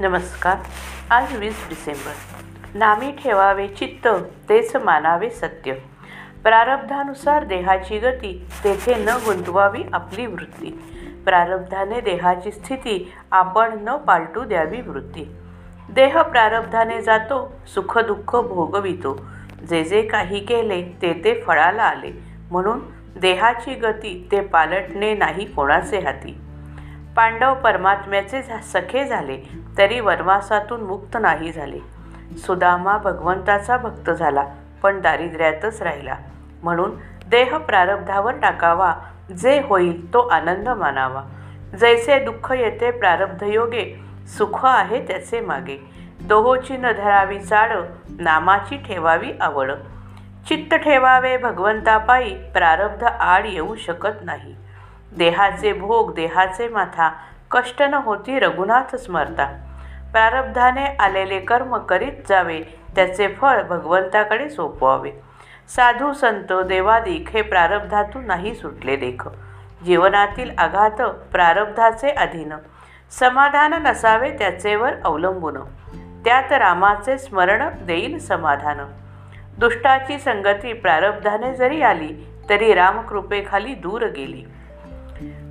नमस्कार. आज वीस डिसेंबर. नामी ठेवावे चित्त तेच मानावे सत्य. प्रारब्धानुसार देहाची गती तेथे न गुंतवावी आपली वृत्ती. प्रारब्धाने देहाची स्थिती आपण न पालटू द्यावी वृत्ती. देह प्रारब्धाने जातो सुखदुःख भोगवितो. जे जे काही केले ते ते फळाला आले. म्हणून देहाची गती ते पालटणे नाही कोणाचे हाती. पांडव परमात्म्याचे झा सखे झाले तरी वनवासातून मुक्त नाही झाले. सुदामा भगवंताचा भक्त झाला पण दारिद्र्यातच राहिला. म्हणून देह प्रारब्धावर टाकावा जे होईल तो आनंद मानावा. जैसे दुःख येते प्रारब्धयोगे सुख आहे त्याचे मागे. दोहोची न धरावी चाड नामाची ठेवावी आवड. चित्त ठेवावे भगवंतापायी प्रारब्ध आड येऊ शकत नाही. देहाचे भोग देहाचे माथा कष्ट न होती रघुनाथ स्मरता. प्रारब्धाने आलेले कर्म करीत जावे त्याचे फळ भगवंताकडे सोपवावे. साधू संत देवादिक हे प्रारब्धातून नाही सुटले देख जीवनातील आघात प्रारब्धाचे अधीन. समाधान नसावे त्याचेवर अवलंबून. त्यात रामाचे स्मरण देईल समाधान. दुष्टाची संगती प्रारब्धाने जरी आली तरी रामकृपेखाली दूर गेली.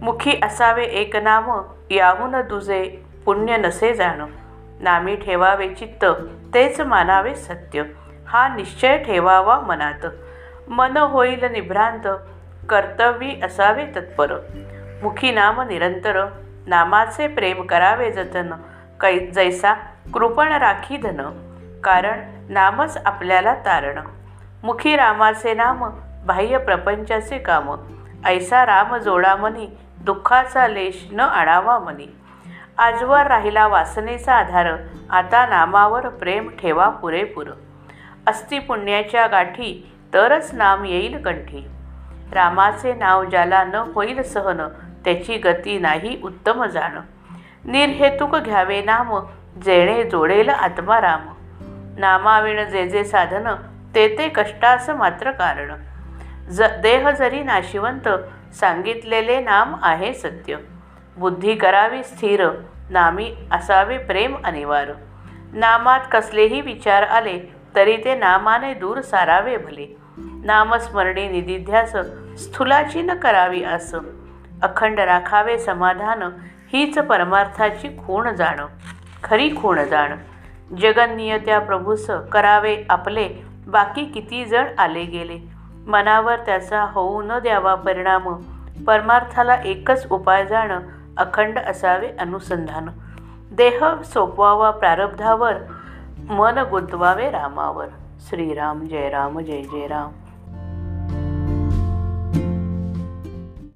मुखी असावे एक नाम याहून दुजे पुण्य नसे जाण. नामी ठेवावे चित्त तेच मानावे सत्य. हा निश्चय ठेवावा मनात. मन होईल निभ्रांत कर्तव्य असावे तत्पर. मुखी नाम निरंतर नामाचे प्रेम करावे जतन. कै जैसा कृपण राखी धन. कारण नामच आपल्याला तारण. मुखी रामाचे नाम बाह्य प्रपंचाचे काम. ऐसा राम जोडा मनी दुःखाचा लेश न आणावा मनी। आजवर राहिला वासनेचा आधार आता नामावर प्रेम ठेवा पुरेपूर। अस्ति पुण्याच्या गाठी तरच नाम येईल कंठी। रामाचे नाव ज्याला न होईल सहन त्याची गती नाही उत्तम जाण। निर्हेतुक घ्यावे नाम जेणे जोडेल आत्माराम। नामाविण जे जे साधन ते ते कष्टास मात्र कारण। ज देह जरी नाशिवंत सांगितलेले नाम आहे सत्य. बुद्धी करावी स्थिर नामी असावे प्रेम अनिवार्य नामात कसलेही विचार आले तरी ते नामाने दूर सारावे भले. नामस्मरणी निधिध्यास स्थूलाची न करावी आस. अखंड राखावे समाधान हीच परमार्थाची खूण जाण. खरी खूण जाण. जगनियत्या प्रभूस करावे आपले बाकी किती जण आले गेले. मनावर त्याचा होऊ न द्यावा परिणाम. परमार्थाला एकच उपाय जाणं अखंड असावे अनुसंधान. देह सोपवावा प्रारब्धावर मन गुंतवावे रामावर. श्रीराम जय राम जय जय राम.